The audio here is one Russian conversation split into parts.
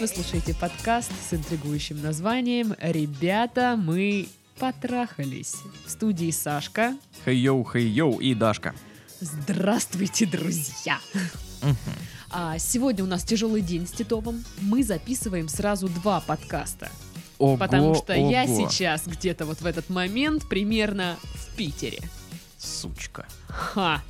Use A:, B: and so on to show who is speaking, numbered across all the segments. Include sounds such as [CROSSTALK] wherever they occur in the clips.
A: Вы слушаете подкаст с интригующим названием «Ребята, мы потрахались». В студии Сашка.
B: Хей-йоу, хей-йоу и Дашка.
A: Здравствуйте, друзья! А, сегодня у нас тяжелый день с Титовым. Мы записываем сразу два подкаста.
B: Ого,
A: потому что я
B: ого.
A: сейчас где-то вот в этот момент примерно в Питере.
B: Сучка.
A: Ха!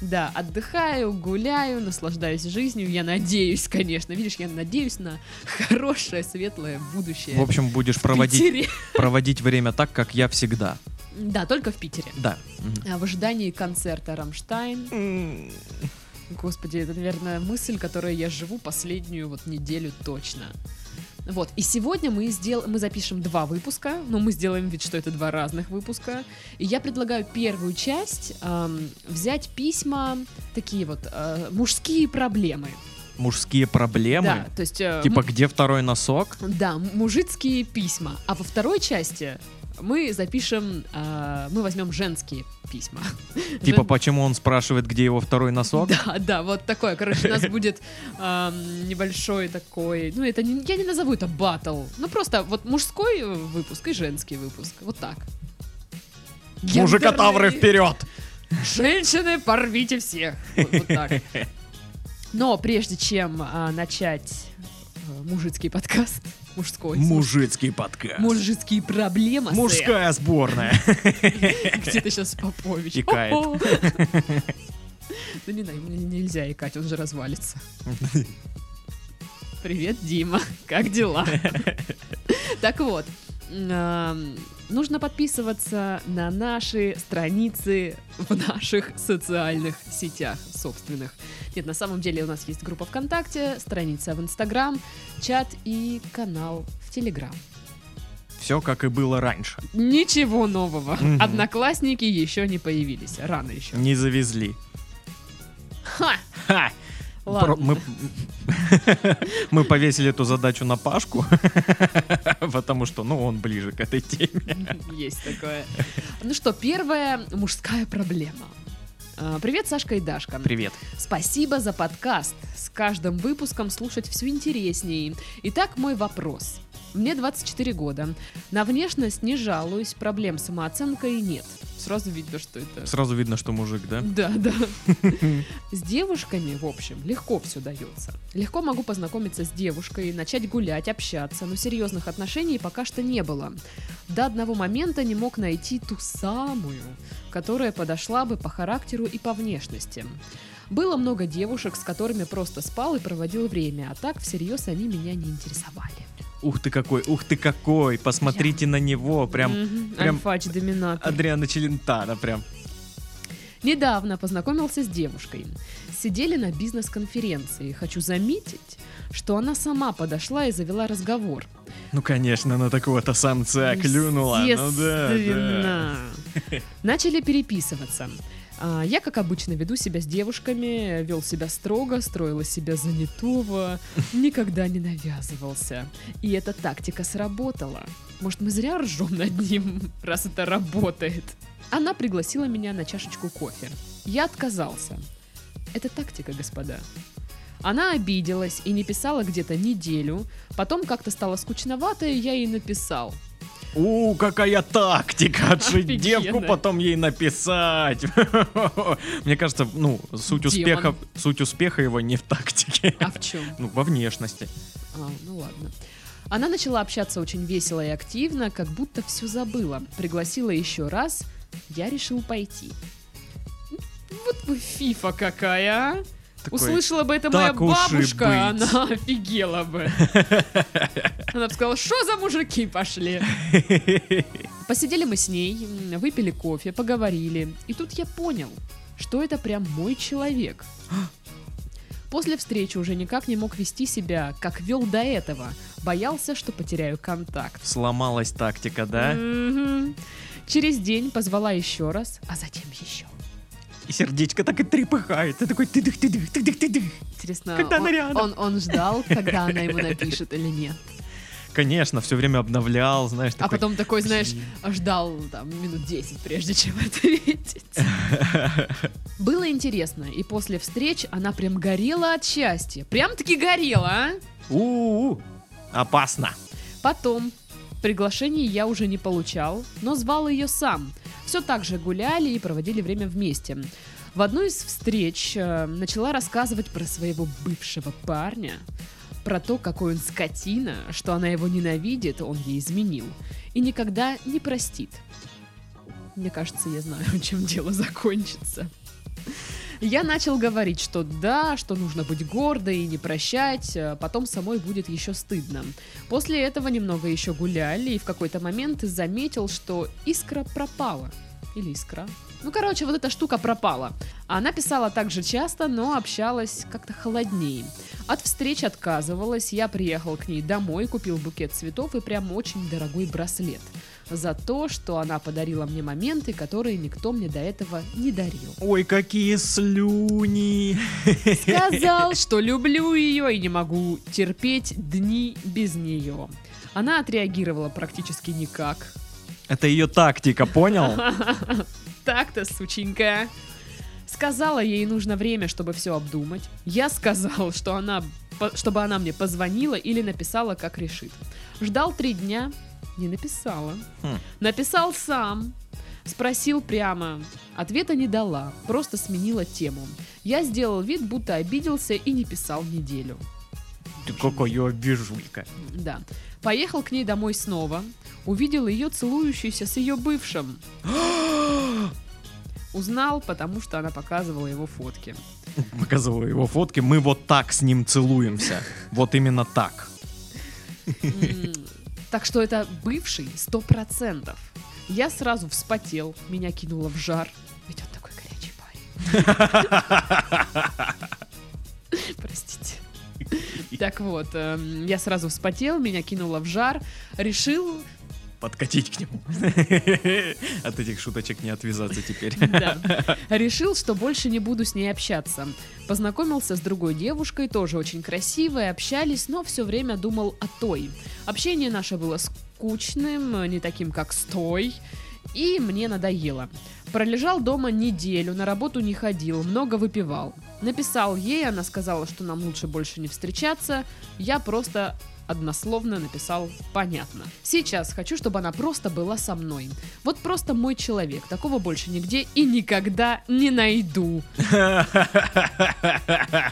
A: Да, отдыхаю, гуляю, наслаждаюсь жизнью. Я надеюсь, конечно. Видишь, я надеюсь на хорошее, светлое будущее.
B: В общем, будешь проводить, проводить время так, как я всегда.
A: Да, только в Питере.
B: Да.
A: А В ожидании концерта Рамштайн. Господи, это, наверное, мысль, которой я живу последнюю вот неделю точно. Вот, и сегодня мы, сдел... мы запишем два выпуска, но мы сделаем вид, что это два разных выпуска. И я предлагаю первую часть ам, взять письма, такие вот э, мужские проблемы.
B: Мужские проблемы.
A: Да, то есть... э,
B: Типа, где второй носок?
A: Да, мужицкие письма. А во второй части мы запишем, а, мы возьмем женские письма. [LAUGHS]
B: Типа,
A: Жен-
B: почему он спрашивает, где его второй носок? [LAUGHS]
A: Да, да, вот такое. Короче, у нас [LAUGHS] будет ам, небольшой такой. Ну, это не, я не назову это батл. Ну, просто вот мужской выпуск и женский выпуск. Вот так.
B: Мужикотавры
A: Гендерные-
B: вперед!
A: Женщины, порвите всех. Вот, вот так. Но прежде чем а, начать э, мужицкий подкаст, мужской,
B: Мужицкий подкаст.
A: мужицкие проблемы,
B: Мужская сборная. [LAUGHS]
A: где-то сейчас Попович.
B: Икает.
A: Ну не знаю, нельзя икать, он же развалится. [LAUGHS] Привет, Дима, как дела? [LAUGHS] Так вот, нужно подписываться на наши страницы в наших социальных сетях собственных. Нет, на самом деле у нас есть группа ВКонтакте, страница в Инстаграм, чат и канал в Телеграм.
B: Все как и было раньше.
A: Ничего нового.
B: Мгм.
A: Одноклассники еще не появились. Рано еще.
B: Не завезли.
A: Ха!
B: Ха!
A: Ладно.
B: Мы, [LAUGHS] мы повесили эту задачу на Пашку, [LAUGHS] потому что, ну, он ближе к этой теме. [LAUGHS]
A: Есть такое. Ну что, первая мужская проблема. А, Привет, Сашка и Дашка.
B: Привет.
A: Спасибо за подкаст. С каждым выпуском слушать все интереснее. Итак, мой вопрос. Мне 24 года. На внешность не жалуюсь, проблем с самооценкой нет. Сразу видно, что это...
B: Сразу видно, что мужик, да?
A: Да, да. [LAUGHS] С девушками, в общем, легко все дается. Легко могу познакомиться с девушкой, начать гулять, общаться, но серьезных отношений пока что не было. До одного момента не мог найти ту самую, которая подошла бы по характеру и по внешности. Было много девушек, с которыми просто спал и проводил время, а так всерьез они меня не интересовали.
B: Ух ты какой, ух ты какой, посмотрите на него, прям
A: Мгм,
B: прям
A: Альфач-доминатор.
B: Адриана Челентано, прям.
A: Недавно познакомился с девушкой. Сидели на бизнес-конференции. Хочу заметить, что она сама подошла и завела разговор.
B: Ну, конечно, на такого-то самца клюнула. Ну да, да. [LAUGHS]
A: Начали переписываться. А, Я, как обычно, веду себя с девушками, вел себя строго, строил из себя занятого, [LAUGHS] никогда не навязывался. И эта тактика сработала. Может, мы зря ржем над ним, [LAUGHS] раз это работает. Она пригласила меня на чашечку кофе. Я отказался. Это тактика, господа. Она обиделась и не писала где-то неделю. Потом как-то стало скучновато, и я ей написал.
B: У, какая тактика! Отшить
A: Офигенно.
B: девку, потом ей написать. [LAUGHS] Мне кажется, ну, суть
A: Демон.
B: успеха, суть успеха его не в тактике.
A: А в чем?
B: Ну, во внешности.
A: А, ну ладно. Она начала общаться очень весело и активно, как будто все забыла. Пригласила еще раз. Я решил пойти. Вот вы фифа какая, а?
B: Такой,
A: Услышала бы это моя
B: «Так уж и
A: бабушка,
B: быть».
A: она офигела бы. Она бы сказала, что за мужики пошли? Посидели мы с ней, выпили кофе, поговорили. И тут я понял, что это прям мой человек. После встречи уже никак не мог вести себя, как вел до этого. Боялся, что потеряю контакт.
B: Сломалась тактика, да?
A: Через день позвала еще раз, а затем еще.
B: И сердечко так и трепыхает. Ты такой тыдых тыдых тыдых тыдых
A: Интересно,
B: Когда она
A: он,
B: рядом.
A: он, он ждал, когда она ему [LAUGHS] напишет или нет.
B: Конечно, все время обновлял, знаешь,
A: А
B: такой...
A: потом такой, знаешь, ждал там минут 10, прежде чем [LAUGHS] ответить. [LAUGHS] Было интересно, и после встреч она прям горела от счастья. Прям-таки горела, а?
B: У-у-у, опасно.
A: Потом приглашений я уже не получал, но звал ее сам. Все так же гуляли и проводили время вместе. В одной из встреч э, начала рассказывать про своего бывшего парня, про то, какой он скотина, что она его ненавидит, он ей изменил, и никогда не простит. Мне кажется, я знаю, [LAUGHS] чем дело закончится. Я начал говорить, что да, что нужно быть гордой и не прощать, а потом самой будет еще стыдно. После этого немного еще гуляли, и в какой-то момент заметил, что искра пропала. Или искра. Ну, короче, вот эта штука пропала. Она писала так же часто, но общалась как-то холоднее. От встреч отказывалась, я приехал к ней домой, купил букет цветов и прям очень дорогой браслет. За то, что она подарила мне моменты, которые никто мне до этого не дарил.
B: Ой, какие слюни.
A: Сказал, [LAUGHS] что люблю ее и не могу терпеть дни без нее. Она отреагировала практически никак.
B: Это ее тактика, понял? [LAUGHS]
A: Так-то, сученька. Сказала, ей нужно время, чтобы все обдумать. Я сказал, что она, чтобы она мне позвонила или написала, как решит. Ждал три дня, не написала.
B: Хм.
A: Написал сам. Спросил прямо. Ответа не дала, просто сменила тему. Я сделал вид, будто обиделся и не писал неделю.
B: Ты какая обижулька.
A: Да. Поехал к ней домой снова. Увидел ее целующуюся с ее бывшим. [GASPS] Узнал, потому что она показывала его фотки.
B: Показываю его фотки, мы вот так с ним целуемся. Вот именно так.
A: Так что это бывший сто процентов. Я сразу вспотел, меня кинуло в жар. Ведь он такой горячий парень. [LAUGHS] Простите. Так вот, эм, я сразу вспотел, меня кинуло в жар, решил,
B: Подкатить к нему. [LAUGHS] От этих шуточек не отвязаться теперь. [LAUGHS]
A: да, решил, что больше не буду с ней общаться. Познакомился с другой девушкой, тоже очень красивой, общались, но все время думал о той. Общение наше было скучным, не таким, как с той, и мне надоело. Пролежал дома неделю, на работу не ходил, много выпивал. Написал ей, она сказала, что нам лучше больше не встречаться. Я просто однословно написал «понятно». Сейчас хочу, чтобы она просто была со мной. Вот просто мой человек. Такого больше нигде и никогда не найду.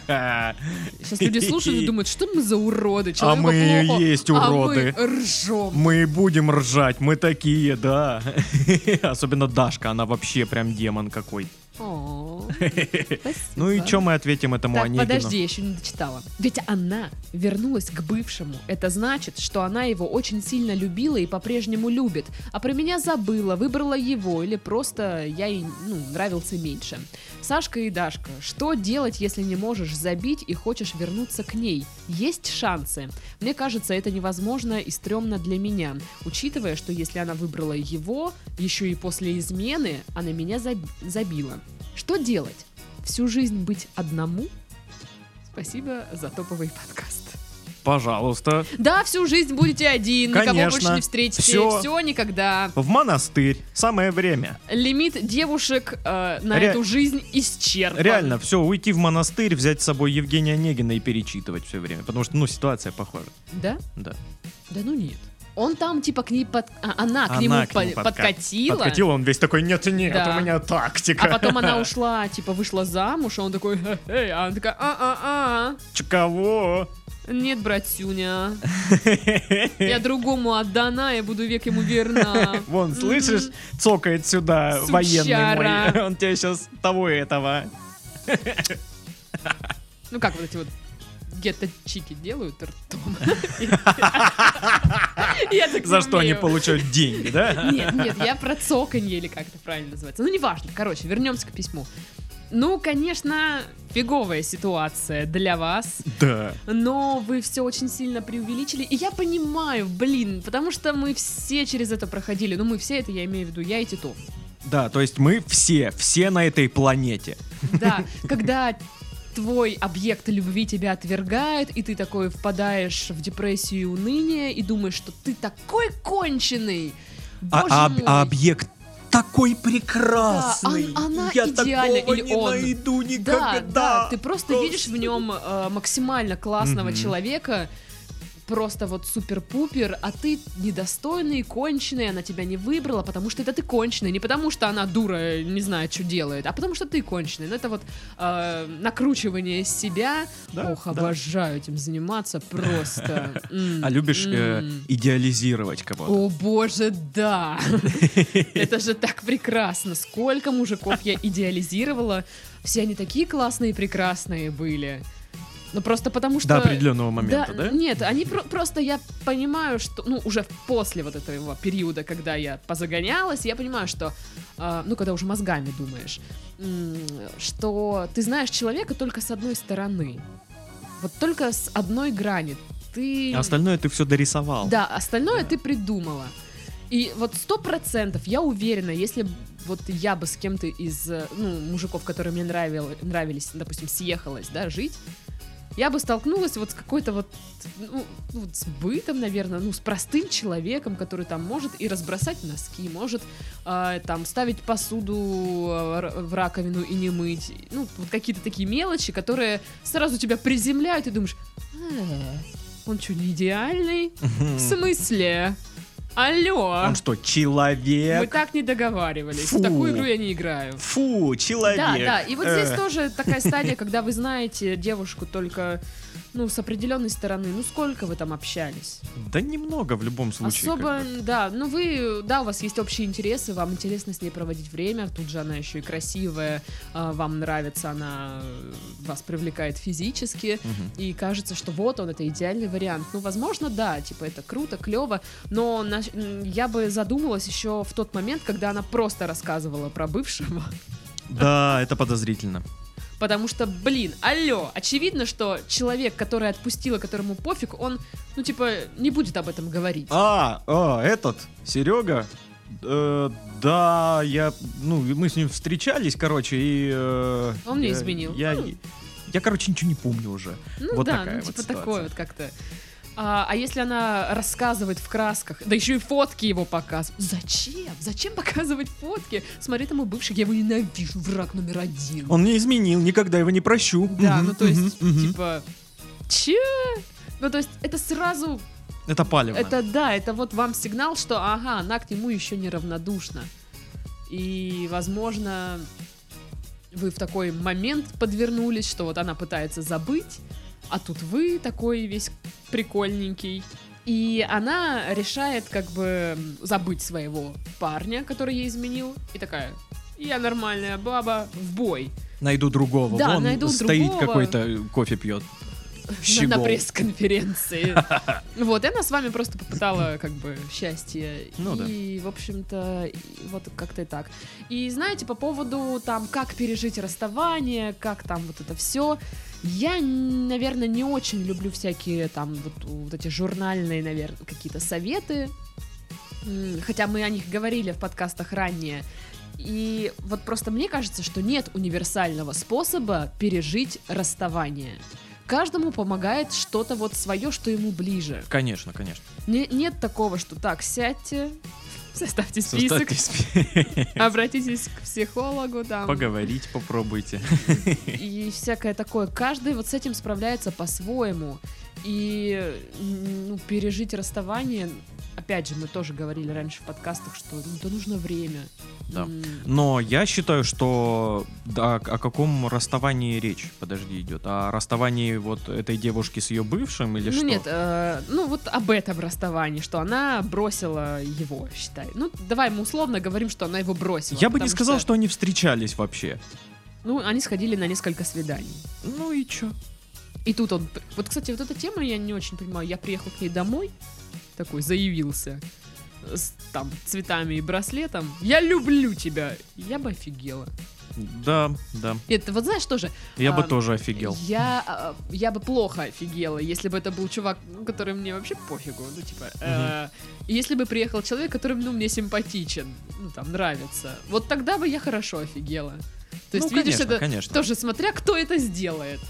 A: Сейчас люди слушают и думают, что мы за уроды,
B: А мы
A: плохо,
B: есть
A: а мы
B: уроды.
A: ржем.
B: Мы будем ржать, мы такие, да. [LAUGHS] Особенно Дашка, она вообще прям демон какой. Ну и что мы ответим этому
A: Так,
B: Онегину?
A: подожди, я еще не дочитала. Ведь она вернулась к бывшему. Это значит, что она его очень сильно любила и по-прежнему любит. А про меня забыла, выбрала его или просто я ей ну, нравился меньше. Сашка и Дашка, что делать, если не можешь забить и хочешь вернуться к ней? Есть шансы. Мне кажется, это невозможно и стрёмно для меня, учитывая, что если она выбрала его, еще и после измены, она меня заб- забила. Что делать? Всю жизнь быть одному? Спасибо за топовый подкаст.
B: Пожалуйста.
A: Да, всю жизнь будете один, никого
B: Конечно.
A: больше не встретите.
B: Всё.
A: Все, никогда.
B: В монастырь. Самое время.
A: Лимит девушек э, на
B: Ре-
A: эту жизнь исчерпан.
B: Реально, все, уйти в монастырь, взять с собой Евгения Онегина и перечитывать все время. Потому что, ну, ситуация похожа.
A: Да?
B: Да.
A: Да ну нет. Он там типа к ней под... а, она к
B: Она
A: нему,
B: к нему подка-
A: подкатила.
B: Подкатил, он весь такой, нет-нет,
A: Да.
B: у меня тактика.
A: А потом она [LAUGHS] ушла, типа вышла замуж, а он такой, эй, а она такая, а-а-а,
B: Ч кого?
A: нет, братюня, [LAUGHS] я другому отдана, я буду век ему верна.
B: Вон, слышишь, цокает сюда военный
A: Сучара.
B: мой. [LAUGHS] Он тебе сейчас того и этого.
A: Ну как вот эти вот гетто-чики делают ртом. [LAUGHS]
B: За что они получают деньги, да?
A: Нет, нет, я про цоканье или как это правильно называется. Ну, неважно. Короче, вернемся к письму. Ну, конечно, фиговая ситуация для вас,
B: Да.
A: но вы все очень сильно преувеличили. И я понимаю, блин, потому что мы все через это проходили. Ну, мы все это, я имею в виду, я и Титов.
B: Да, то есть мы все, все на этой планете.
A: Да, когда твой объект любви тебя отвергает, и ты такой впадаешь в депрессию и уныние, и думаешь, что ты такой конченый.
B: А,
A: Боже
B: а-
A: мой.
B: а объект такой прекрасный.
A: Да, он- она
B: Я
A: идеальна,
B: такого
A: или
B: не
A: он.
B: найду
A: Да,
B: никогда.
A: да, ты просто видишь в
B: Господи.
A: нем э, максимально классного
B: Мгм.
A: человека, просто вот супер-пупер, а ты недостойный, конченый, она тебя не выбрала, потому что это ты конченый, не потому что она дура, не знает, что делает, а потому что ты конченый. Ну это вот э, накручивание себя.
B: Да,
A: Ох,
B: да.
A: обожаю этим заниматься просто. [LAUGHS]
B: А любишь э, идеализировать кого-то?
A: О боже, да! [LAUGHS] Это же так прекрасно! Сколько мужиков я идеализировала. Все они такие классные и прекрасные были. Ну просто потому что...
B: До определенного момента, да?
A: Нет, они про- просто, я понимаю, что, ну, уже после вот этого периода, когда я позагонялась, я понимаю, что, а, ну, когда уже мозгами думаешь, что ты знаешь человека только с одной стороны. Вот только с одной грани. Ты...
B: А остальное ты все дорисовал.
A: Да, остальное ты придумала. И вот сто процентов, я уверена, если вот я бы с кем-то из э, ну, мужиков, которые мне нравил, нравились, допустим, съехалась, да, жить, я бы столкнулась вот с какой-то вот, ну, ну, вот с бытом, наверное, ну, с простым человеком, который там может и разбросать носки, может а, там ставить посуду а, в раковину и не мыть. Ну, вот какие-то такие мелочи, которые сразу тебя приземляют и думаешь, «Э, он что, не идеальный? В [LAUGHS] смысле? Алло!
B: Он что,
A: Мы
B: человек?
A: так не договаривались.
B: Фу.
A: В такую игру я не играю.
B: Фу, человек.
A: Да, да. И вот здесь
B: Э.
A: тоже такая стадия, когда вы знаете девушку только, ну, с определенной стороны. Ну, сколько вы там общались?
B: Да немного в любом случае.
A: Особо, да. Ну, вы, да, у вас есть общие интересы, вам интересно с ней проводить время. Тут же она еще и красивая, а, вам нравится, она э, вас привлекает физически.
B: Мгм.
A: И кажется, что вот он, это идеальный вариант. Ну, возможно, да, типа это круто, клево, но на- я бы задумалась еще в тот момент, когда она просто рассказывала про бывшего.
B: Да, это подозрительно.
A: Потому что, блин, алло, очевидно, что человек, который отпустила, которому пофиг, он, ну, типа, не будет об этом говорить.
B: А, а, этот, Серега? Э, да, я, ну, мы с ним встречались, короче, и... э,
A: Он мне
B: я-
A: изменил.
B: Я,
A: Ну.
B: я, короче, ничего не помню уже.
A: Ну
B: вот
A: да,
B: такая
A: ну
B: вот
A: типа
B: ситуация.
A: такое вот как-то. А, а если она рассказывает в красках, да еще и фотки его показывает. Зачем? Зачем показывать фотки? Смотри, там мой бывший, я его ненавижу, враг номер один.
B: Он не изменил, никогда его не прощу.
A: Да,
B: Мгм,
A: ну то есть,
B: мгм.
A: типа, че? Ну то есть, это сразу,
B: Это палевно.
A: это да, это вот вам сигнал, что ага, она к нему еще не равнодушна. И, возможно, вы в такой момент подвернулись, что вот она пытается забыть, а тут вы такой весь прикольненький. И она решает как бы забыть своего парня, который ей изменил, и такая, я нормальная баба, в бой.
B: Найду другого.
A: Да,
B: Вон
A: найду
B: стоит
A: другого.
B: какой-то, кофе пьет.
A: на,
B: Щегол.
A: на пресс-конференции. [LAUGHS] Вот, и она с вами просто попытала, как бы, счастье.
B: Ну да.
A: и, в общем-то, вот как-то и так. И знаете, по поводу там, как пережить расставание, как там вот это все, я, наверное, не очень люблю всякие там вот, вот эти журнальные, наверное, какие-то советы. Хотя мы о них говорили в подкастах ранее. И вот просто мне кажется, что нет универсального способа пережить расставание. Каждому помогает что-то вот свое, что ему ближе.
B: Конечно, конечно.
A: Не- нет такого, что так, сядьте, составьте список,
B: Составьте спи-
A: обратитесь к психологу, там,
B: Поговорить попробуйте.
A: и всякое такое. Каждый вот с этим справляется по-своему. И ну, пережить расставание, опять же, мы тоже говорили раньше в подкастах, что ну, это нужно время.
B: Да. Но я считаю, что да, о каком расставании речь, подожди, идет? О расставании вот этой девушки с ее бывшим или
A: ну
B: что?
A: нет, э, ну вот об этом расставании, что она бросила его, считай. Ну, давай мы условно говорим, что она его бросила.
B: я бы не сказал, что... они встречались вообще.
A: Ну, они сходили на несколько свиданий.
B: Ну и чё?
A: И тут он... Вот, кстати, вот эта тема я не очень понимаю. Я приехал к ней домой, такой, заявился, с там цветами и браслетом. Я люблю тебя. Я бы офигела.
B: Да, да.
A: Это вот знаешь тоже,
B: Я бы
A: А,
B: тоже офигел.
A: я, а, я бы плохо офигела, если бы это был чувак, ну, который мне вообще пофигу, ну, типа, э, и если бы приехал человек, который, ну, мне симпатичен, ну, там, нравится, вот тогда бы я хорошо офигела. То есть,
B: Ну,
A: видишь,
B: конечно,
A: это
B: конечно.
A: тоже смотря, кто это сделает.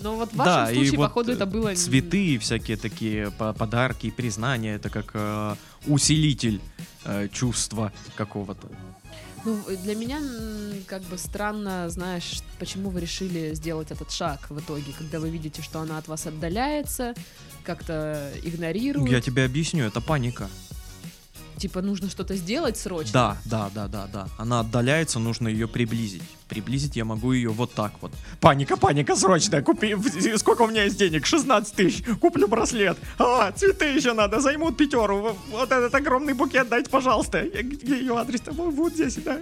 A: Но вот в
B: да,
A: вашем
B: и
A: случае,
B: вот
A: походу, это
B: э,
A: было...
B: цветы и всякие такие по- подарки, признания, это как э, усилитель э, чувства какого-то.
A: Ну, для меня как бы странно, знаешь, почему вы решили сделать этот шаг в итоге, когда вы видите, что она от вас отдаляется, как-то игнорирует,
B: Я тебе объясню, это паника.
A: Типа нужно что-то сделать срочно.
B: Да, да, да, да, да. Она отдаляется, нужно ее приблизить. Приблизить я могу ее вот так вот. Паника, паника, срочно. Купи, сколько у меня есть денег? 16 тысяч. Куплю браслет. А, цветы еще надо, займут пятеру. Вот- этот огромный букет дайте, пожалуйста. Я- Где ее адрес? Там, вот здесь, да.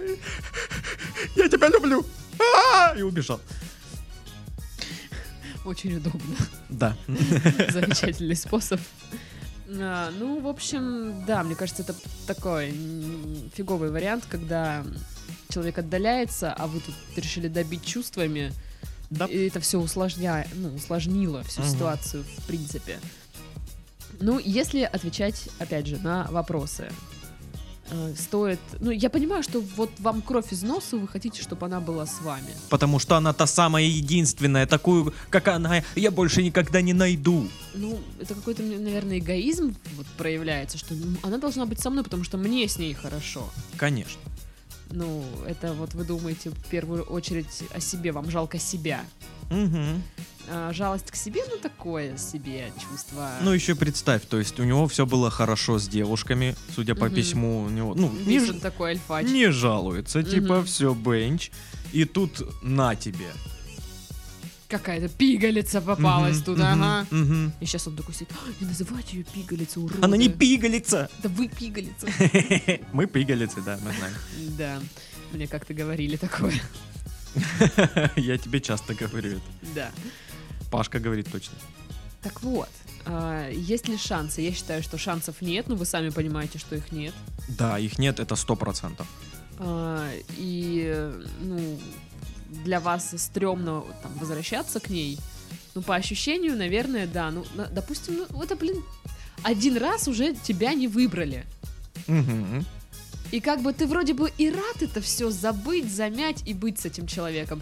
B: Я тебя люблю. А, И убежал.
A: Очень удобно.
B: Да. [LAUGHS]
A: Замечательный способ. А, ну, в общем, да, мне кажется, это такой фиговый вариант, когда человек отдаляется, а вы тут решили добить чувствами,
B: Да.
A: и это все усложня... ну, усложнило всю
B: Мгм.
A: ситуацию, в принципе. Ну, если отвечать, опять же, на вопросы, э, стоит... Ну, я понимаю, что вот вам кровь из носа, вы хотите, чтобы она была с вами.
B: Потому что она та самая единственная, такую, как она, я больше никогда не найду.
A: Ну, это какой-то, наверное, эгоизм вот проявляется, что м, она должна быть со мной, потому что мне с ней хорошо.
B: Конечно.
A: Ну, это вот вы думаете в первую очередь о себе, вам жалко себя. А жалость к себе, ну, такое себе чувство.
B: Ну, еще представь, то есть у него все было хорошо с девушками, судя по
A: Мгм.
B: письму, у него, ну, не, ж-
A: он такой альфач.
B: не жалуется, типа,
A: Мгм.
B: все, бенч, и тут на тебе.
A: Какая-то пигалица попалась
B: Мгм,
A: тут,
B: мгм,
A: ага.
B: мгм.
A: И сейчас он такой сидит, «А, не называйте ее пигалицей, уроды.
B: Она не пигалица!
A: Да вы пигалица. [LAUGHS]
B: Мы пигалицы, да, мы знаем.
A: Да, мне как-то говорили такое. [LAUGHS]
B: Я тебе часто говорю это.
A: Да.
B: Пашка говорит точно.
A: Так вот, а, есть ли шансы? Я считаю, что шансов нет, но вы сами понимаете, что их нет.
B: Да, их нет, это сто процентов.
A: А, И, ну, для вас стрёмно там, возвращаться к ней. Ну, по ощущению, наверное, да. Ну, на- допустим, ну, это, блин, один раз уже тебя не выбрали.
B: Мгм.
A: И как бы ты вроде бы и рад это все забыть, замять и быть с этим человеком.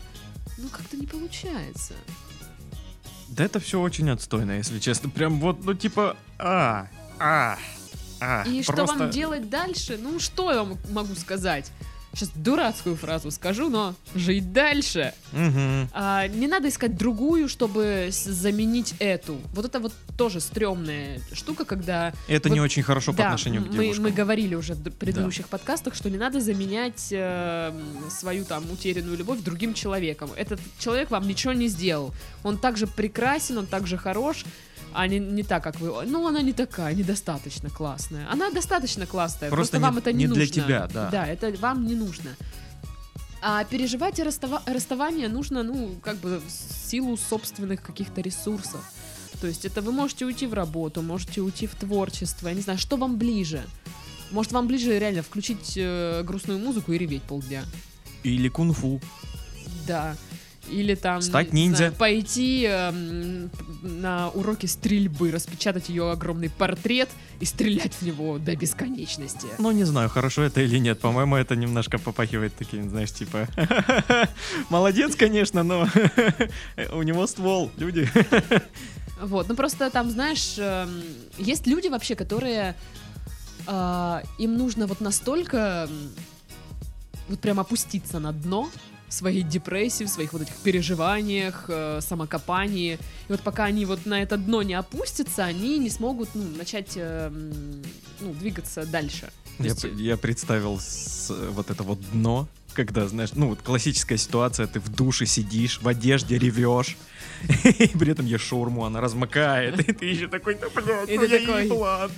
A: Ну, как-то не получается.
B: Да это все очень отстойно, если честно. Прям вот, ну типа, а, а, а.
A: И что
B: просто-
A: вам делать дальше? Ну, что я вам могу сказать? Сейчас дурацкую фразу скажу, но жить дальше.
B: Мгм.
A: А, не надо искать другую, чтобы заменить эту. Вот это вот тоже стрёмная штука, когда...
B: Это не
A: Вот,
B: очень хорошо по
A: да,
B: отношению к
A: мы,
B: девушкам.
A: мы говорили уже в предыдущих подкастах, что не надо заменять э, свою там утерянную любовь другим человеком. Этот человек вам ничего не сделал. Он также прекрасен, он также хорош, а не, не так, как вы. Ну, она не такая, недостаточно классная. Она достаточно классная,
B: Просто
A: просто,
B: не-
A: вам это не,
B: не для
A: нужно.
B: тебя, да.
A: Да, это вам не нужно. А переживать расстава- расставание нужно, ну, как бы в силу собственных каких-то ресурсов. То есть это вы можете уйти в работу, можете уйти в творчество, я не знаю, что вам ближе. Может, вам ближе реально включить э, грустную музыку и реветь полдня.
B: Или кунг-фу.
A: Да. Или там...
B: Стать
A: не
B: ниндзя.
A: знаю, пойти эм, на уроки стрельбы, распечатать ее огромный портрет и стрелять в него до бесконечности.
B: Ну, не знаю, хорошо это или нет. По-моему, это немножко попахивает таким, знаешь, типа... [LAUGHS] Молодец, конечно, но [LAUGHS] у него ствол, люди.
A: Вот, ну просто там, знаешь, эм, есть люди вообще, которые а, им нужно вот настолько вот прям опуститься на дно своей депрессии, в своих вот этих переживаниях, э, самокопании. И вот пока они вот на это дно не опустятся, они не смогут ну, начать э, ну, двигаться дальше.
B: Я,
A: есть,
B: я представил с- вот это вот дно, когда, знаешь, ну вот классическая ситуация, ты в душе сидишь, в одежде ревешь, [LAUGHS] и при этом ешь шаурму, она размокает, и ты еще такой, да, блядь, ну я
A: такой,
B: ебла».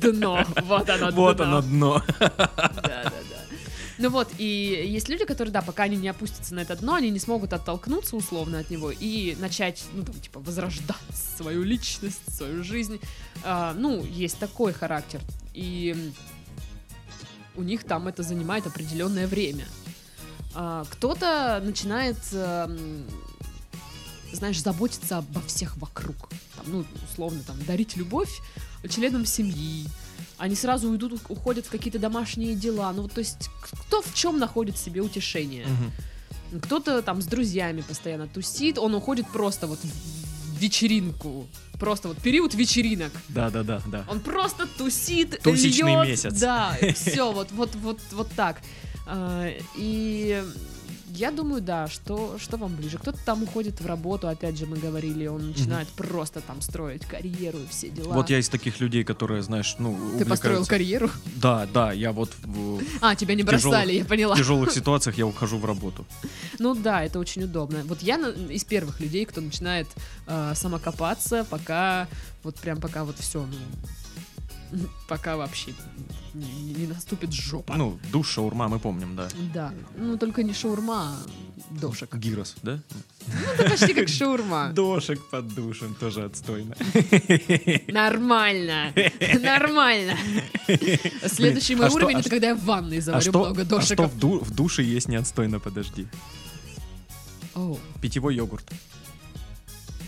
A: Дно, вот оно
B: Вот
A: дно.
B: оно дно.
A: Да, да, да. Ну вот, и есть люди, которые, да, пока они не опустятся на это дно, они не смогут оттолкнуться условно от него и начать, ну, там, типа, возрождать свою личность, свою жизнь. А, ну, есть такой характер. И у них там это занимает определенное время. А, кто-то начинает, эм, знаешь, заботиться обо всех вокруг. Там, ну, условно, там, дарить любовь членам семьи, они сразу уйдут, уходят в какие-то домашние дела. Ну, вот, то есть, кто в чем находит себе утешение?
B: Мгм.
A: Кто-то там с друзьями постоянно тусит, он уходит просто вот в вечеринку. Просто вот период вечеринок.
B: Да, да, да, да.
A: Он просто тусит,
B: Тусичный
A: льёт,
B: месяц.
A: Да, [LAUGHS] все, вот, вот, вот, вот так. А, И я думаю, да, что, что вам ближе. Кто-то там уходит в работу, опять же, мы говорили, он начинает просто там строить карьеру и все дела.
B: Вот я из таких людей, которые, знаешь, ну,
A: Ты построил карьеру?
B: Да, да, я вот в
A: А, тебя не бросали, я поняла.
B: тяжелых ситуациях я ухожу в работу.
A: Ну да, это очень удобно. Вот я из первых людей, кто начинает э, самокопаться, пока вот прям пока вот все, ну [LAUGHS] пока вообще не, не- наступит жопа.
B: Ну, душ, шаурма, мы помним, да.
A: Да, ну только не шаурма, а дошек.
B: Гирос, да?
A: Ну это почти как шаурма. [LAUGHS]
B: Дошек под душем, тоже отстойно. [LAUGHS]
A: Нормально, нормально. Следующий мой
B: а что-
A: уровень
B: а
A: это когда я в ванной
B: А
A: заварю
B: что,
A: много
B: а что в, ду- в душе есть не отстойно, подожди? Питьевой йогурт.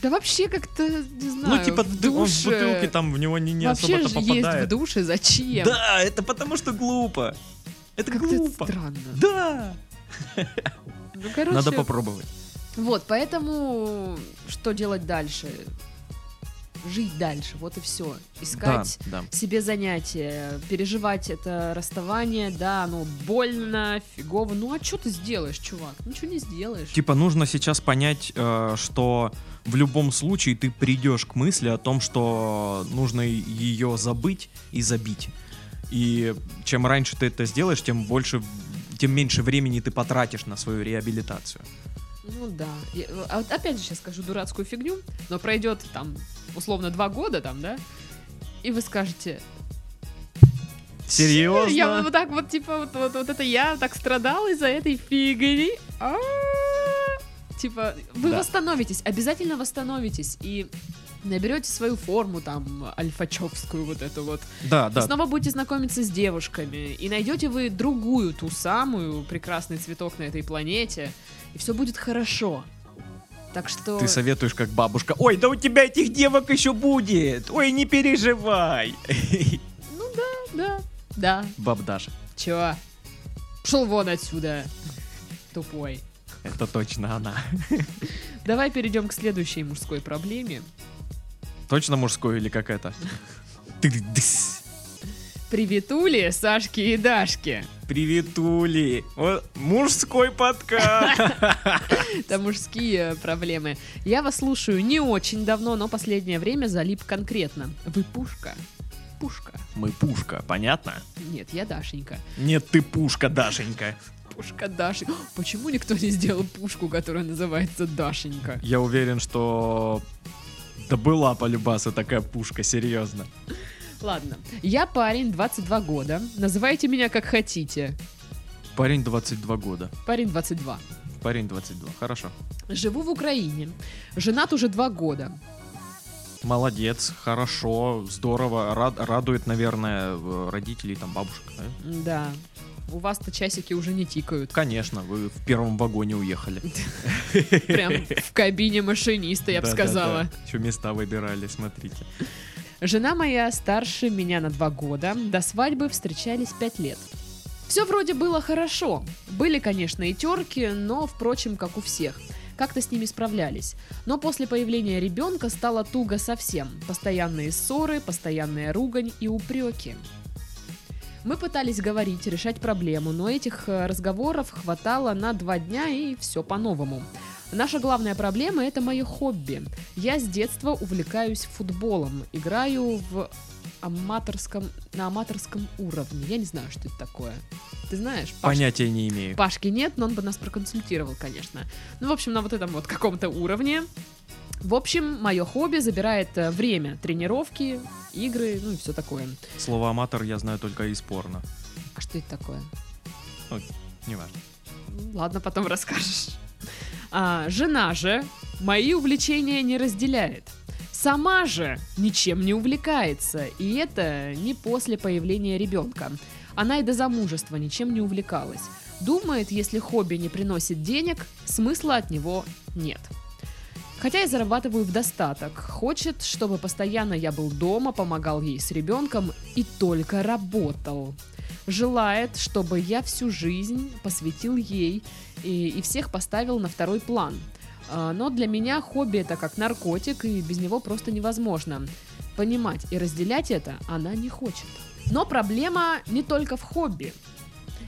A: Да вообще как-то, не знаю,
B: ну, типа,
A: в
B: д- он в
A: душе-
B: бутылке там в него не, не
A: Вообще
B: особо-то
A: же есть в
B: попадает.
A: душе, зачем?
B: Да, это потому что глупо. Это
A: это
B: глупо.
A: странно.
B: Да.
A: Ну, короче,
B: Надо попробовать.
A: Вот, поэтому что делать дальше? Жить дальше, вот и все. Искать
B: Да, да.
A: себе занятия, переживать это расставание, да, оно больно, фигово. Ну а что ты сделаешь, чувак? Ничего не сделаешь.
B: Типа нужно сейчас понять, э, что в любом случае ты придешь к мысли о том, что нужно ее забыть и забить. И чем раньше ты это сделаешь, тем больше, тем меньше времени ты потратишь на свою реабилитацию.
A: Ну да. Я- а вот опять же сейчас скажу дурацкую фигню, но пройдет там условно два года там, да? И вы скажете,
B: Серьезно?
A: Я вот так вот, типа, вот, вот, вот это я так страдал из-за этой фигни. А, Типа, вы
B: Да.
A: восстановитесь, обязательно восстановитесь и наберете свою форму там альфачевскую вот эту вот.
B: Да,
A: И
B: да.
A: снова будете знакомиться с девушками. И найдете вы другую, ту самую прекрасный цветок на этой планете. И все будет хорошо. Так что...
B: Ты советуешь как бабушка. Ой, да у тебя этих девок еще будет. Ой, не переживай. [LAUGHS]
A: Ну да, да, да.
B: Баб Даша.
A: Чё? Пшел вон отсюда. Тупой.
B: Это точно она. [LAUGHS]
A: Давай перейдем к следующей мужской проблеме.
B: Точно мужской или как это? [LAUGHS]
A: Приветули Сашки и Дашки.
B: Приветули. Вот мужской подкаст. [LAUGHS]
A: Это мужские проблемы. Я вас слушаю не очень давно, но последнее время залип конкретно. Вы пушка. Пушка.
B: Мы пушка, понятно?
A: Нет, я Дашенька.
B: Нет, ты пушка, Дашенька.
A: Пушка Даши. [GASPS] Почему никто не сделал пушку, которая называется Дашенька?
B: Я уверен, что... Да была полюбаса такая пушка, серьезно.
A: Ладно. Я парень, 22 года. Называйте меня как хотите.
B: Парень 22 года.
A: Парень 22.
B: Парень 22, хорошо.
A: Живу в Украине. Женат уже два года.
B: Молодец, хорошо, здорово. Рад- радует, наверное, э, родителей, там, бабушек. да?
A: Да. У вас-то часики уже не тикают.
B: Конечно, вы в первом вагоне уехали.
A: Прям в кабине машиниста, я бы сказала.
B: Что места выбирали, смотрите.
A: Жена моя старше меня на два года. До свадьбы встречались пять лет. Все вроде было хорошо. Были, конечно, и терки, но, впрочем, как у всех. Как-то с ними справлялись. Но после появления ребенка стало туго совсем. Постоянные ссоры, постоянная ругань и упреки. Мы пытались говорить, решать проблему, но этих э, разговоров хватало на два дня и все по-новому. Наша главная проблема это мое хобби. Я с детства увлекаюсь футболом, играю в аматорском, на аматорском уровне. Я не знаю, что это такое. Ты знаешь? Паш?
B: Понятия не имею.
A: Пашки нет, но он бы нас проконсультировал, конечно. Ну, в общем, на вот этом вот каком-то уровне. В общем, мое хобби забирает э, время, тренировки, игры, ну и все такое.
B: Слово аматор я знаю только из порно.
A: А что это такое? Ну, Ладно, потом расскажешь. А, жена же мои увлечения не разделяет. Сама же ничем не увлекается, и это не после появления ребенка. Она и до замужества ничем не увлекалась. Думает, если хобби не приносит денег, смысла от него нет. Хотя я зарабатываю в достаток. Хочет, чтобы постоянно я был дома, помогал ей с ребенком и только работал. Желает, чтобы я всю жизнь посвятил ей и, и всех поставил на второй план. А, Но для меня хобби это как наркотик, и без него просто невозможно. Понимать и разделять это она не хочет. Но проблема не только в хобби.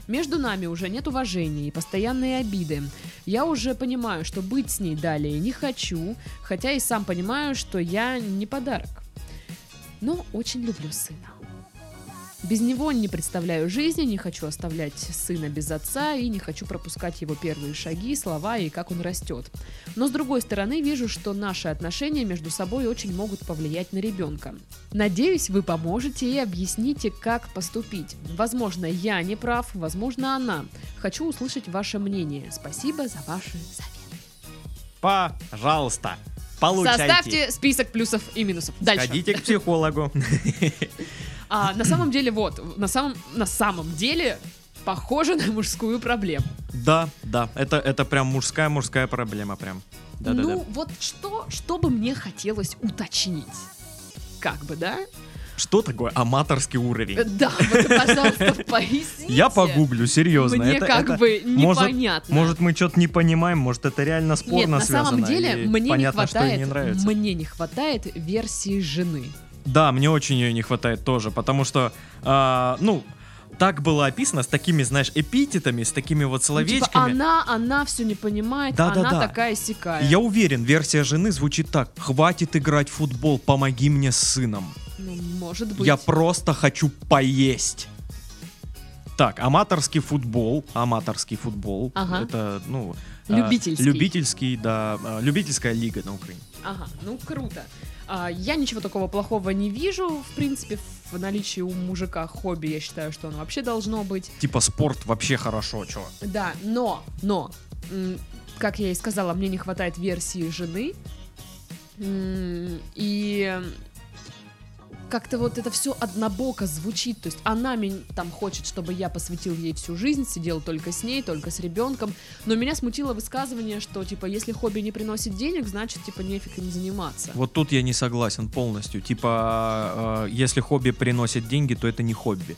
A: Между нами уже нет уважения и постоянные обиды. Я уже понимаю, что быть с ней далее не хочу, хотя и сам понимаю, что я не подарок. Но очень люблю сына. Без него не представляю жизни, не хочу оставлять сына без отца и не хочу пропускать его первые шаги, слова и как он растет. Но с другой стороны, вижу, что наши отношения между собой очень могут повлиять на ребенка. Надеюсь, вы поможете и объясните, как поступить. Возможно, я не прав, возможно, она. Хочу услышать ваше мнение. Спасибо за ваши советы.
B: Пожалуйста, получайте.
A: Составьте список плюсов и минусов. Дальше.
B: Ходите к психологу. [LAUGHS]
A: А, на самом деле, вот, на самом, на самом деле, похоже на мужскую проблему.
B: Да, да, это, это прям мужская-мужская проблема прям. Да-да-да.
A: Ну, вот что, что бы мне хотелось уточнить? Как бы, да?
B: Что такое аматорский уровень?
A: Э, Да, вот, пожалуйста, [LAUGHS] поясните.
B: Я погуглю, серьезно.
A: Мне
B: это-
A: как
B: это-
A: бы непонятно.
B: Может, мы что-то не понимаем, может, это реально спорно
A: Нет, на
B: связано.
A: самом деле, мне не
B: понятно, ей
A: хватает,
B: не
A: мне не хватает версии жены.
B: Да, мне очень ее не хватает тоже, потому что, а, ну, так было описано с такими, знаешь, эпитетами, с такими вот
A: Ну,
B: словечками.
A: типа, она, она все не понимает,
B: Да, да,
A: она
B: да.
A: такая сякая.
B: Я уверен, версия жены звучит так. Хватит играть в футбол, помоги мне с сыном.
A: Ну, может быть.
B: Я просто хочу поесть. Так, аматорский футбол, аматорский футбол,
A: Ага.
B: это, ну... а,
A: Любительский.
B: любительский, да, а, любительская лига на Украине.
A: Ага, ну круто. А, я ничего такого плохого не вижу, в принципе, в наличии у мужика хобби, я считаю, что оно вообще должно быть.
B: Типа спорт вообще хорошо, чё.
A: Да, но, но, как я и сказала, мне не хватает версии жены. И как-то вот это все однобоко звучит. То есть она мен- там хочет, чтобы я посвятил ей всю жизнь, сидел только с ней, только с ребенком. Но меня смутило высказывание, что типа если хобби не приносит денег, значит типа нефиг им заниматься.
B: Вот тут я не согласен полностью. Типа, э, если хобби приносит деньги, то это не хобби.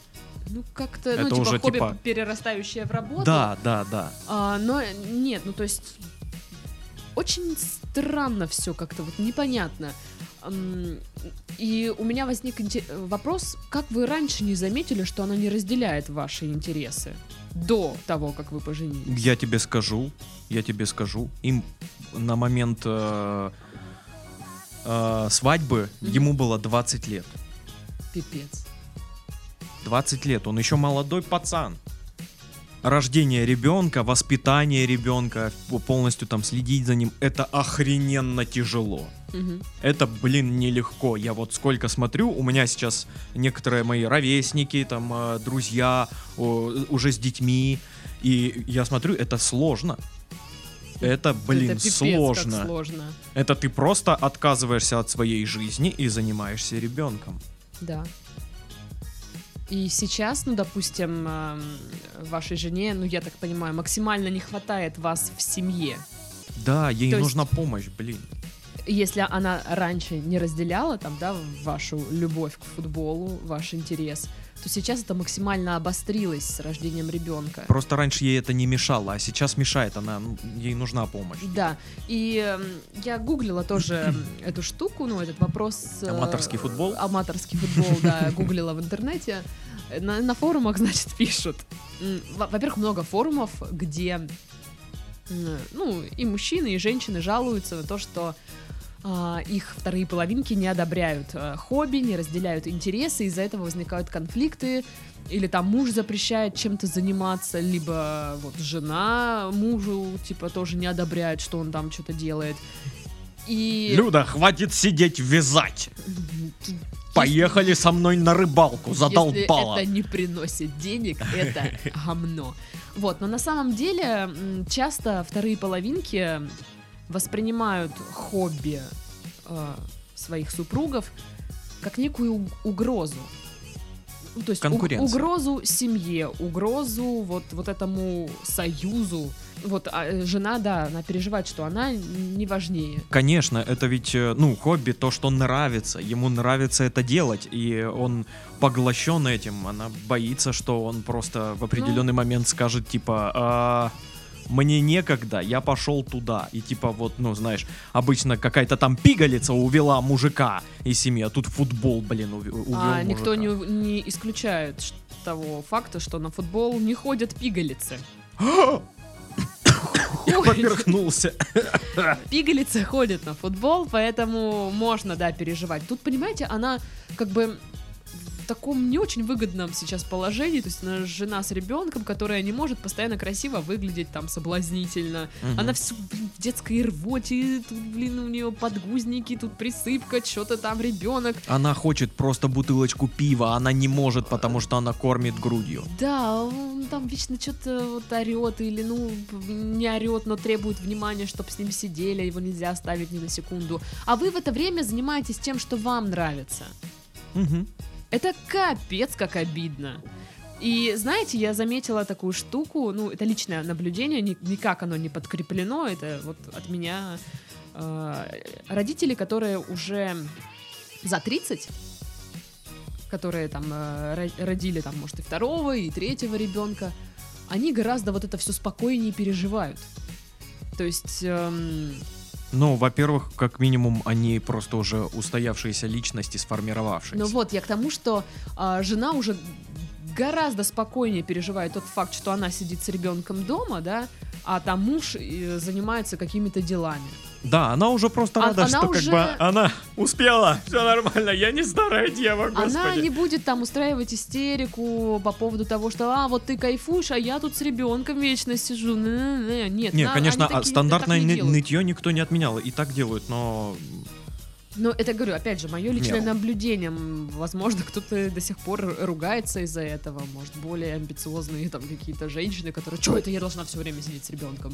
A: Ну как-то,
B: Это
A: ну типа
B: уже,
A: хобби,
B: типа-
A: перерастающее в работу.
B: Да, да, да.
A: А, но нет, ну то есть очень странно все как-то вот непонятно. И у меня возник вопрос, как вы раньше не заметили, что она не разделяет ваши интересы до того, как вы поженились?
B: Я тебе скажу, я тебе скажу. Им на момент э, э, свадьбы
A: Мгм.
B: ему было 20 лет.
A: Пипец.
B: 20 лет, он еще молодой пацан. Рождение ребенка, воспитание ребенка, полностью там следить за ним, это охрененно тяжело.
A: Мгм.
B: Это, блин, нелегко. Я вот сколько смотрю, у меня сейчас некоторые мои ровесники, там, э, друзья, уже с детьми, и я смотрю, это сложно. Это, блин,
A: Это пипец,
B: сложно.
A: Как сложно.
B: Это ты просто отказываешься от своей жизни и занимаешься ребенком.
A: Да. И сейчас, ну, допустим, эм, вашей жене, ну, я так понимаю, максимально не хватает вас в семье.
B: Да, ей
A: То есть-
B: нужна помощь, блин.
A: Если она раньше не разделяла там, да, вашу любовь к футболу, ваш интерес, то сейчас это максимально обострилось с рождением ребенка.
B: Просто раньше ей это не мешало, а сейчас мешает, она, ну, ей нужна помощь.
A: Да, и эм, я гуглила тоже эм, [CLEARS THROAT] эту штуку, ну, этот вопрос... э,
B: Аматорский футбол?
A: Аматорский футбол, да, [LAUGHS] гуглила в интернете. На, на форумах, [LAUGHS] значит, пишут. Во-первых, много форумов, где, ну, и мужчины, и женщины жалуются на то, что их вторые половинки не одобряют а, хобби, не разделяют интересы, из-за этого возникают конфликты, или там муж запрещает чем-то заниматься, либо вот жена мужу, типа, тоже не одобряет, что он там что-то делает. И...
B: Люда, хватит сидеть вязать! Поехали со мной на рыбалку, задолбала!
A: Если это не приносит денег, это [LAUGHS] гомно. Вот, но на самом деле часто вторые половинки воспринимают хобби э, своих супругов как некую у- угрозу. Ну, то есть
B: Конкуренция.
A: угрозу семье, угрозу вот, вот этому союзу. Вот а, э, жена, да, она переживает, что она не важнее.
B: Конечно, это ведь, э, ну, хобби, то, что нравится. Ему нравится это делать, и он поглощен этим. Она боится, что он просто в определенный момент скажет, типа, «А, мне некогда, я пошел туда. И типа вот, ну, знаешь, обычно какая-то там пигалица увела мужика из семьи, а тут футбол, блин, ув- увел
A: а никто не,
B: мужика.
A: не исключает того факта, что на футбол не ходят пигалицы.
B: Я поперхнулся.
A: Пигалицы ходят на футбол, поэтому можно, да, переживать. Тут, понимаете, она как бы таком не очень выгодном сейчас положении, то есть она жена с ребенком, которая не может постоянно красиво выглядеть там соблазнительно.
B: Мгм.
A: Она все, блин, в детской рвоте, тут, блин, у нее подгузники, тут присыпка, что-то там ребенок.
B: Она хочет просто бутылочку пива, а она не может, потому что она кормит грудью.
A: Да, он там вечно что-то вот орет или, ну, не орет, но требует внимания, чтобы с ним сидели, его нельзя оставить ни на секунду. А вы в это время занимаетесь тем, что вам нравится.
B: Мгм.
A: Это капец как обидно. И знаете, я заметила такую штуку, ну, это личное наблюдение, ни- никак оно не подкреплено, это вот от меня э, родители, которые уже за 30, которые там э, ро- родили там, может, и второго, и третьего ребенка, они гораздо вот это все спокойнее переживают. То есть, эм,
B: Ну, во-первых, как минимум, они просто уже устоявшиеся личности, сформировавшиеся.
A: Ну вот, я к тому, что а, жена уже гораздо спокойнее переживает тот факт, что она сидит с ребенком дома, да, а там муж э, занимается какими-то делами.
B: Да, она уже просто
A: А-
B: рада,
A: она
B: что
A: уже-
B: как бы она успела, все нормально, я не старая дева, господи.
A: Она не будет там устраивать истерику по поводу того, что а вот ты кайфуешь, а я тут с ребенком вечно сижу. Нет,
B: Не,
A: на-
B: конечно, а
A: такие-
B: стандартное
A: не
B: нытье никто не отменял, и так делают, но...
A: Но это, говорю, опять же, мое личное
B: Не.
A: наблюдение. Возможно, кто-то до сих пор ругается из-за этого. Может, более амбициозные там какие-то женщины, которые, что это я должна все время сидеть с ребенком.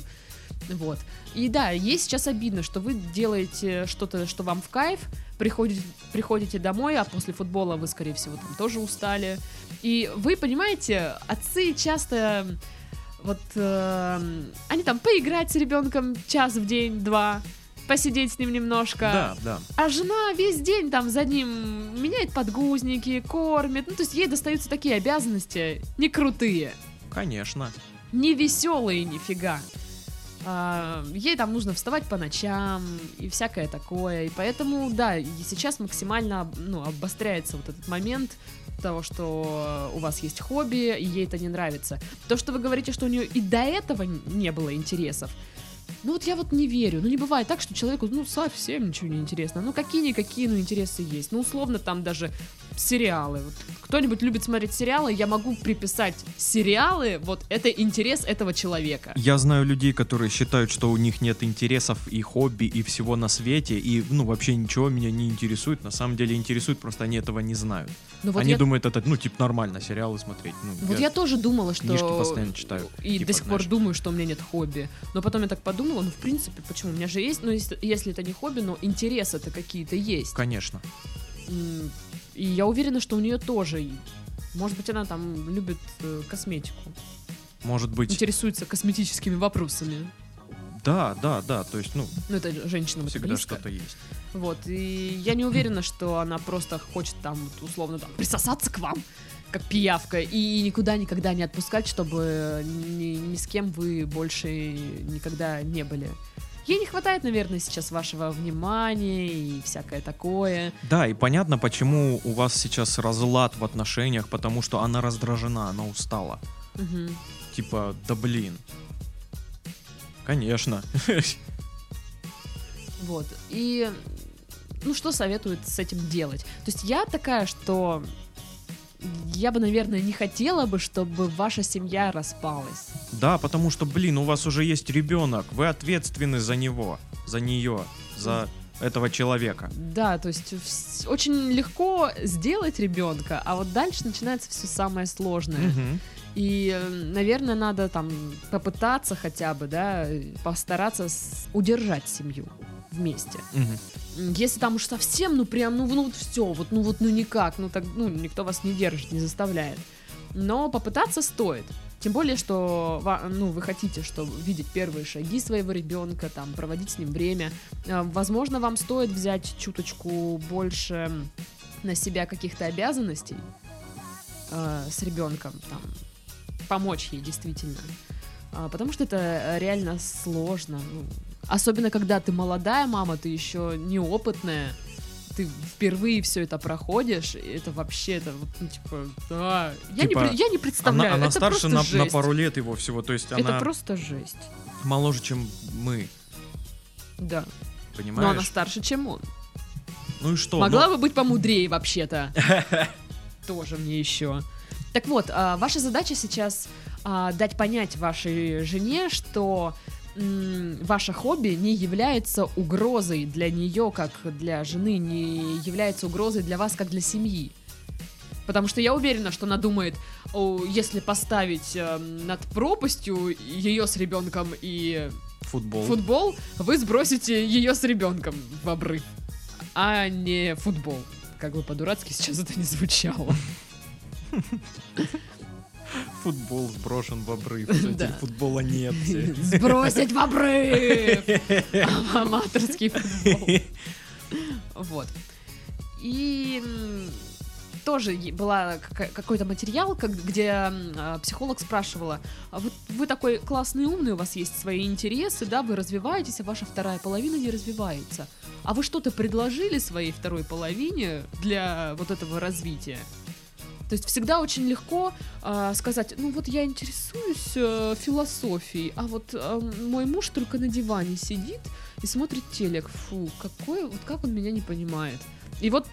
A: Вот. И да, ей сейчас обидно, что вы делаете что-то, что вам в кайф, приходите, приходите домой, а после футбола вы, скорее всего, там тоже устали. И вы понимаете, отцы часто вот э, они там поиграть с ребенком час в день, два, посидеть с ним немножко.
B: Да, да.
A: А жена весь день там за ним меняет подгузники, кормит. Ну, то есть ей достаются такие обязанности не крутые,
B: Конечно.
A: не веселые нифига. А, ей там нужно вставать по ночам и всякое такое. И поэтому, да, сейчас максимально ну, обостряется вот этот момент того, что у вас есть хобби, и ей это не нравится. То, что вы говорите, что у нее и до этого не было интересов, ну вот я вот не верю. Ну не бывает так, что человеку, ну, совсем ничего не интересно. Ну какие-никакие, ну, интересы есть. Ну, условно, там даже сериалы. Вот кто-нибудь любит смотреть сериалы, я могу приписать сериалы, вот это интерес этого человека.
B: Я знаю людей, которые считают, что у них нет интересов и хобби, и всего на свете, и, ну, вообще ничего меня не интересует. На самом деле интересует, просто они этого не знают.
A: Ну вот
B: они
A: я,
B: думают, это, ну, типа, нормально, сериалы смотреть. Ну,
A: вот я тоже думала, что...
B: книжки постоянно читаю,
A: И
B: типа,
A: до сих пор
B: знаешь.
A: думаю, что у меня нет хобби. Но потом я так подумала, ну, в принципе, почему? У меня же есть, ну, если, если это не хобби, но интересы-то какие-то есть.
B: Конечно.
A: И я уверена, что у нее тоже. Может быть, она там любит э, косметику,
B: Может быть...
A: интересуется косметическими вопросами.
B: Да, да, да, то есть, ну,
A: Ну, это женщина
B: всегда что-то есть.
A: Вот, и я не уверена, что она просто хочет там, условно, там, присосаться к вам, как пиявка, и никуда никогда не отпускать, чтобы ни, ни с кем вы больше никогда не были. Ей не хватает, наверное, сейчас вашего внимания и всякое такое.
B: Да, и понятно, почему у вас сейчас разлад в отношениях, потому что она раздражена, она устала.
A: Мгм.
B: Типа, да блин. Конечно. [LAUGHS]
A: Вот. И ну что советует с этим делать? То есть я такая, что я бы, наверное, не хотела бы, чтобы ваша семья распалась.
B: Да, потому что, блин, у вас уже есть ребенок, вы ответственны за него, за нее, за этого человека.
A: Да, то есть очень легко сделать ребенка, а вот дальше начинается все самое сложное.
B: Мгм.
A: И, наверное, надо там попытаться хотя бы, да, постараться удержать семью вместе.
B: Мгм.
A: Если там уж совсем, ну прям, ну, ну вот все, вот, ну вот, ну никак, ну так, ну никто вас не держит, не заставляет. Но попытаться стоит. Тем более, что ну, вы хотите, чтобы видеть первые шаги своего ребенка, там, проводить с ним время. А, Возможно, вам стоит взять чуточку больше на себя каких-то обязанностей э, с ребенком, там, помочь ей действительно. А, Потому что это реально сложно. ну. Особенно, когда ты молодая мама, ты еще неопытная, ты впервые все это проходишь, это вообще, это, вот, ну, типа, да. Я,
B: Типа,
A: не, пре- я не
B: Она,
A: представляю,
B: она
A: это
B: старше на, на
A: жесть.
B: пару лет его всего, то есть
A: Это
B: она
A: просто жесть,
B: моложе, чем мы,
A: да.
B: понимаешь?
A: Но она старше, чем он.
B: Ну и что?
A: Могла
B: Ну,
A: бы быть помудрее вообще-то. [LAUGHS] Тоже мне еще. Так вот, а, ваша задача сейчас а, дать понять вашей жене, что ваше хобби не является угрозой для нее, как для жены, не является угрозой для вас, как для семьи. Потому что я уверена, что она думает, «О, если поставить э, над пропастью ее с ребенком и
B: футбол.
A: футбол, вы сбросите ее с ребенком в обрыв, а не футбол. Как бы по-дурацки сейчас это не звучало. [LAUGHS]
B: Футбол сброшен в обрыв. [LAUGHS]
A: Да.
B: Футбола нет. [LAUGHS]
A: Сбросить в обрыв! [LAUGHS] Аматорский футбол. Вот. И тоже была какой-то материал, где а, психолог спрашивала, а вот вы такой классный, умный, у вас есть свои интересы, да, вы развиваетесь, а ваша вторая половина не развивается. А вы что-то предложили своей второй половине для вот этого развития? То есть всегда очень легко а, сказать, ну вот я интересуюсь э, философией, а вот а, мой муж только на диване сидит и смотрит телек. Фу, какой, вот как он меня не понимает. И вот,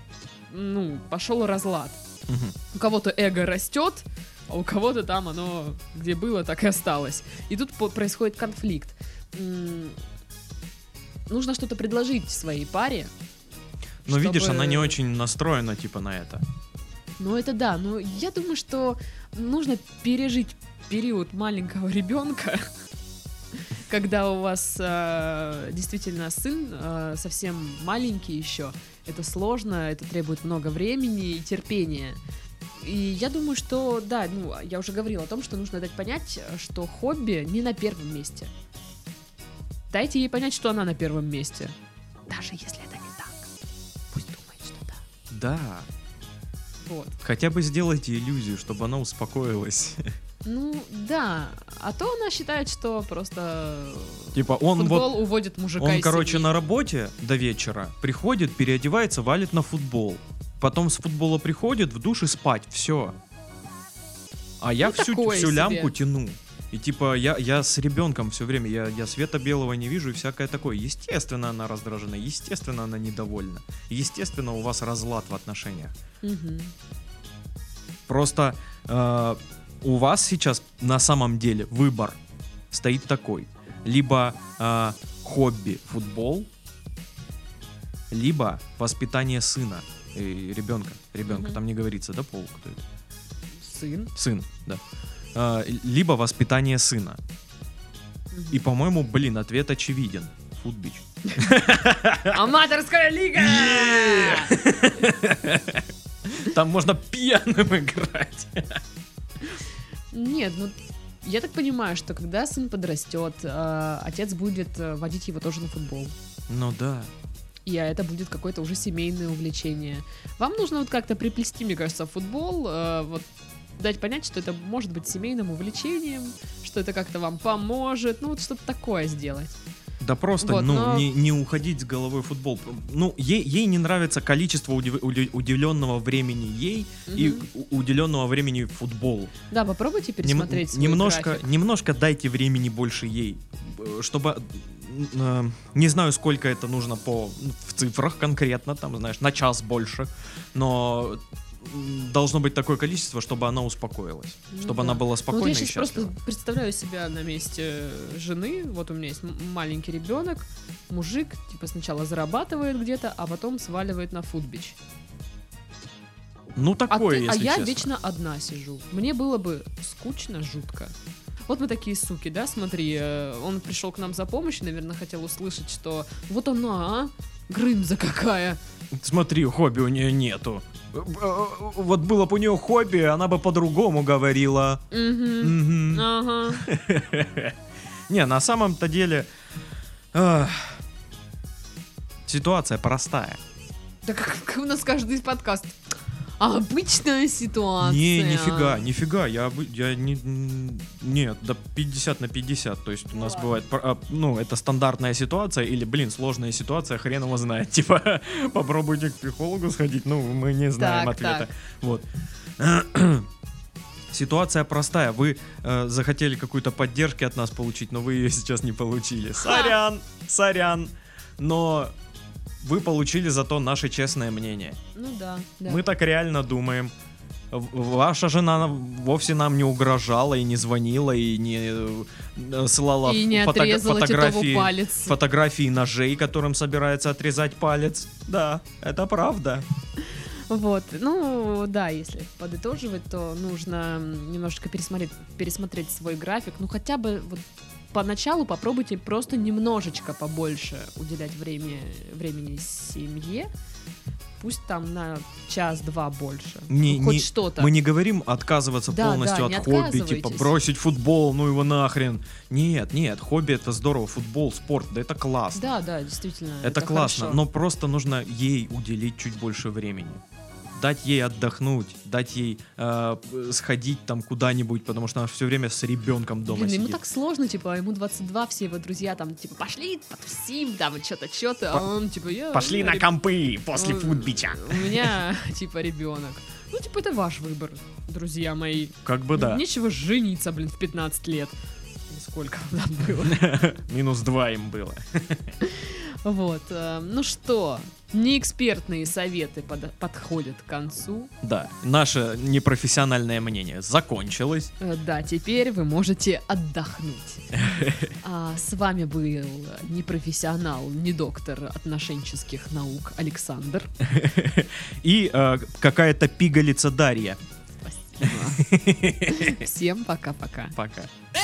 A: ну, пошел разлад.
B: Мгм.
A: У кого-то эго растет, а у кого-то там оно где было, так и осталось. И тут происходит конфликт. Нужно что-то предложить своей паре.
B: Но видишь,
A: чтобы-
B: она не очень настроена типа на это.
A: Ну это да, но я думаю, что нужно пережить период маленького ребенка, [LAUGHS] когда у вас э, действительно сын э, совсем маленький еще. Это сложно, это требует много времени и терпения. И я думаю, что, да, ну, я уже говорила о том, что нужно дать понять, что хобби не на первом месте. Дайте ей понять, что она на первом месте. Даже если это не так. Пусть думает, что да.
B: Да.
A: Вот.
B: Хотя бы сделайте иллюзию, чтобы она успокоилась.
A: Ну, да. А то она считает, что просто
B: Типа он
A: футбол
B: вот
A: уводит мужика
B: Он, короче,
A: семьи.
B: на работе до вечера приходит, переодевается, валит на футбол. Потом с футбола приходит в душ и спать. Все. А я
A: Ну,
B: всю, всю
A: себе.
B: лямку тяну. И типа я, я с ребенком все время, я, я света белого не вижу и всякое такое. Естественно, она раздражена, естественно, она недовольна. Естественно, у вас разлад в отношениях.
A: Мгм.
B: Просто э, у вас сейчас на самом деле выбор стоит такой. Либо э, хобби футбол, либо воспитание сына, э, ребенка. Ребенка,
A: Мгм.
B: там не говорится, да, пол, кто это?
A: Сын.
B: Сын, да. Э, либо воспитание сына. И, по-моему, блин, ответ очевиден. Футбич. [LAUGHS]
A: Аматорская лига! [LAUGHS]
B: Там можно пьяным играть.
A: Нет, ну я так понимаю, что когда сын подрастет, э, отец будет э, водить его тоже на футбол.
B: Ну да.
A: И а это будет какое-то уже семейное увлечение. Вам нужно вот как-то приплести, мне кажется, футбол, э, вот дать понять, что это может быть семейным увлечением, что это как-то вам поможет, ну вот что-то такое сделать.
B: Да просто,
A: Вот,
B: ну,
A: но-
B: не, не уходить с головой в футбол. Ну, ей, ей не нравится количество удив- уди- уделенного времени ей и
A: Мгм.
B: у- уделенного времени футболу.
A: Да, попробуйте
B: Нем-
A: пересмотреть свой
B: немножко,
A: график.
B: немножко дайте времени больше ей, чтобы э, не знаю, сколько это нужно по в цифрах конкретно, там, знаешь, на час больше, но должно быть такое количество, чтобы она успокоилась,
A: Ну
B: чтобы
A: да.
B: она была
A: Ну, вот
B: спокойна
A: я
B: и счастлива.
A: просто представляю себя на месте жены. Вот у меня есть маленький ребенок, мужик, типа сначала зарабатывает где-то, а потом сваливает на футбич.
B: Ну
A: А,
B: такое,
A: ты- а
B: если
A: я
B: честно.
A: вечно одна сижу. Мне было бы скучно, жутко. Вот мы такие суки, да, смотри, э, он пришел к нам за помощью, наверное, хотел услышать, что вот она Грымза какая.
B: Смотри, хобби у нее нету. Э, э, Вот было бы у нее хобби, она бы по-другому говорила. [LAUGHS] Не, на самом-то деле ситуация простая.
A: Так как у нас каждый подкаст. Обычная ситуация.
B: Не, нифига, нифига, я, я не, нет, да 50 на 50, то есть у нас бывает, а, ну, это стандартная ситуация или, блин, сложная ситуация, хрен его знает, [LAUGHS] типа, попробуйте к психологу сходить, ну, мы не знаем
A: Так,
B: ответа,
A: так.
B: вот. [CLEARS THROAT] Ситуация простая. Вы э, захотели какую-то поддержки от нас получить, но вы ее сейчас не получили. Сорян, сорян. Но вы получили зато наше честное мнение.
A: Ну да, да.
B: Мы так реально думаем. Ваша жена вовсе нам не угрожала и не звонила и не э, ссылала
A: И не
B: фото- фотографии,
A: палец.
B: фотографии ножей, которым собирается отрезать палец. Да, это правда.
A: Вот, ну да, если подытоживать, то нужно немножечко пересмотреть, пересмотреть свой график. Ну хотя бы вот поначалу попробуйте просто немножечко побольше уделять время, времени семье. Пусть там на час-два больше.
B: Не-
A: Ну, хоть
B: не-
A: что-то.
B: Мы не говорим отказываться
A: Да,
B: полностью
A: да,
B: от хобби, типа бросить футбол, ну его нахрен. Нет, нет, хобби это здорово, футбол, спорт, да это классно.
A: Да, да, действительно.
B: это, классно,
A: хорошо.
B: но просто нужно ей уделить чуть больше времени. Дать ей отдохнуть, дать ей э, сходить там куда-нибудь, потому что она все время с ребенком дома
A: Блин, ему
B: сидит.
A: так сложно, типа, ему 22, все его друзья там, типа, пошли, потусим, там, что-то, что-то, а он, типа, я...
B: Пошли
A: я
B: на
A: реб-
B: компы после футбича.
A: У меня, [LAUGHS] типа, ребенок. Ну, типа, это ваш выбор, друзья мои.
B: Как бы да.
A: Нечего жениться, блин, в 15 лет. Сколько там было. [LAUGHS]
B: Минус два им было.
A: Вот. э, Ну что, неэкспертные советы под- подходят к концу.
B: Да, наше непрофессиональное мнение закончилось.
A: Э, Да, теперь вы можете отдохнуть. [LAUGHS] А с вами был непрофессионал, не доктор отношенческих наук Александр. [LAUGHS]
B: И э, какая-то пигалица Дарья.
A: Спасибо. [LAUGHS] Всем пока-пока.
B: Пока.
C: Baby,